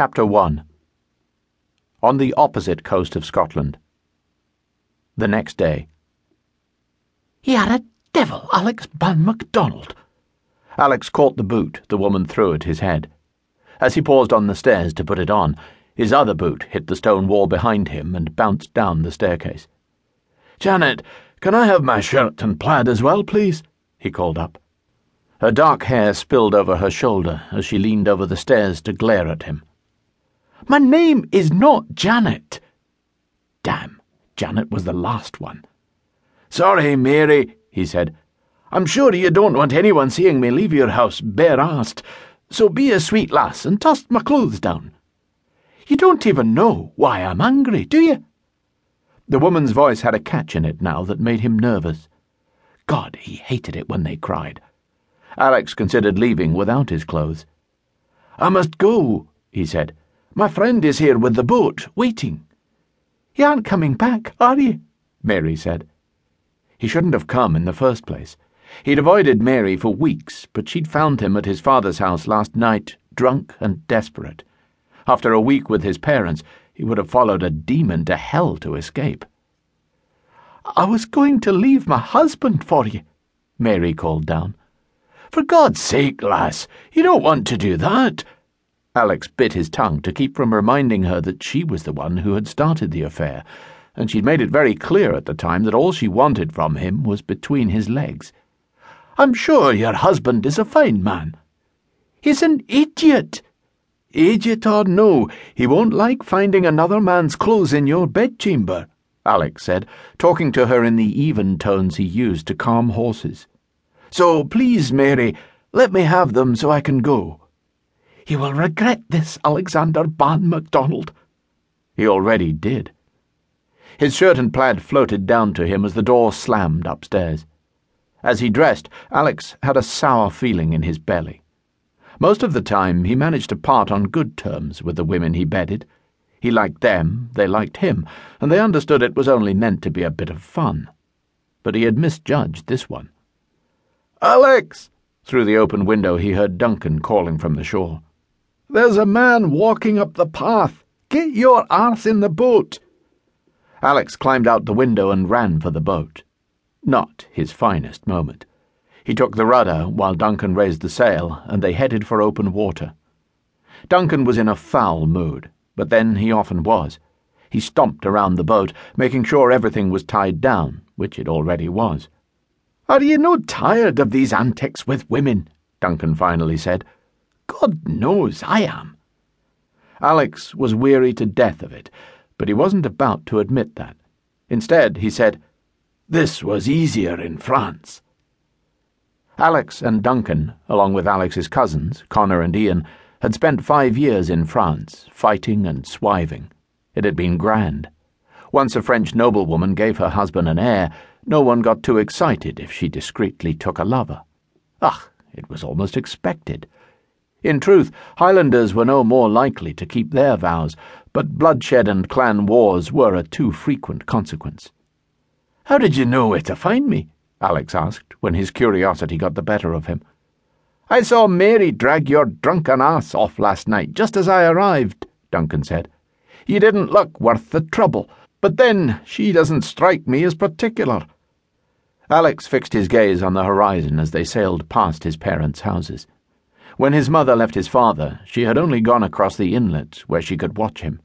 Chapter 1 On the opposite coast of Scotland. The next day. He had a devil, Alex Ban MacDonald. Alex caught the boot the woman threw at his head. As he paused on the stairs to put it on, his other boot hit the stone wall behind him and bounced down the staircase. Janet, can I have my shirt and plaid as well, please? he called up. Her dark hair spilled over her shoulder as she leaned over the stairs to glare at him. My name is not Janet. Damn, Janet was the last one. Sorry, Mary, he said. I'm sure you don't want anyone seeing me leave your house bare-assed, so be a sweet lass and toss my clothes down. You don't even know why I'm angry, do you? The woman's voice had a catch in it now that made him nervous. God, he hated it when they cried. Alex considered leaving without his clothes. I must go, he said. My friend is here with the boat, waiting. You aren't coming back, are you? Mary said. He shouldn't have come in the first place. He'd avoided Mary for weeks, but she'd found him at his father's house last night, drunk and desperate. After a week with his parents, he would have followed a demon to hell to escape. I was going to leave my husband for you, Mary called down. For God's sake, lass, you don't want to do that. Alex bit his tongue to keep from reminding her that she was the one who had started the affair, and she'd made it very clear at the time that all she wanted from him was between his legs. I'm sure your husband is a fine man. He's an idiot. Idiot or no, he won't like finding another man's clothes in your bedchamber, Alex said, talking to her in the even tones he used to calm horses. So please, Mary, let me have them so I can go. You will regret this, Alexander Ban MacDonald. He already did. His shirt and plaid floated down to him as the door slammed upstairs. As he dressed, Alex had a sour feeling in his belly. Most of the time, he managed to part on good terms with the women he bedded. He liked them, they liked him, and they understood it was only meant to be a bit of fun. But he had misjudged this one. Alex! Through the open window, he heard Duncan calling from the shore. There's a man walking up the path. Get your arse in the boat. Alex climbed out the window and ran for the boat. Not his finest moment. He took the rudder while Duncan raised the sail, and they headed for open water. Duncan was in a foul mood, but then he often was. He stomped around the boat, making sure everything was tied down, which it already was. Are you no tired of these antics with women? Duncan finally said. God knows I am. Alex was weary to death of it, but he wasn't about to admit that. Instead, he said, This was easier in France. Alex and Duncan, along with Alex's cousins, Connor and Ian, had spent five years in France, fighting and swiving. It had been grand. Once a French noblewoman gave her husband an heir, no one got too excited if she discreetly took a lover. Ugh, it was almost expected. In truth, Highlanders were no more likely to keep their vows, but bloodshed and clan wars were a too frequent consequence. How did you know where to find me? Alex asked, when his curiosity got the better of him. I saw Mary drag your drunken ass off last night, just as I arrived, Duncan said. You didn't look worth the trouble, but then she doesn't strike me as particular. Alex fixed his gaze on the horizon as they sailed past his parents' houses. When his mother left his father, she had only gone across the inlet where she could watch him.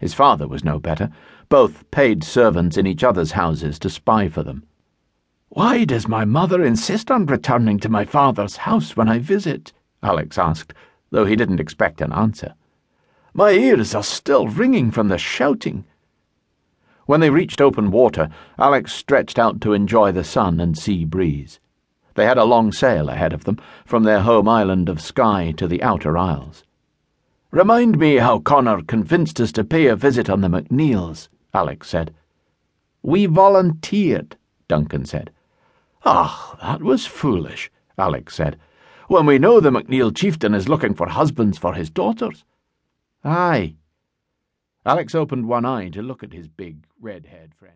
His father was no better, both paid servants in each other's houses to spy for them. Why does my mother insist on returning to my father's house when I visit? Alex asked, though he didn't expect an answer. My ears are still ringing from the shouting. When they reached open water, Alex stretched out to enjoy the sun and sea breeze. They had a long sail ahead of them, from their home island of Skye to the outer isles. Remind me how Connor convinced us to pay a visit on the MacNeils, Alex said. We volunteered, Duncan said. Ah, that was foolish, Alex said, when we know the MacNeil chieftain is looking for husbands for his daughters. Aye, Alex opened one eye to look at his big, red haired friend.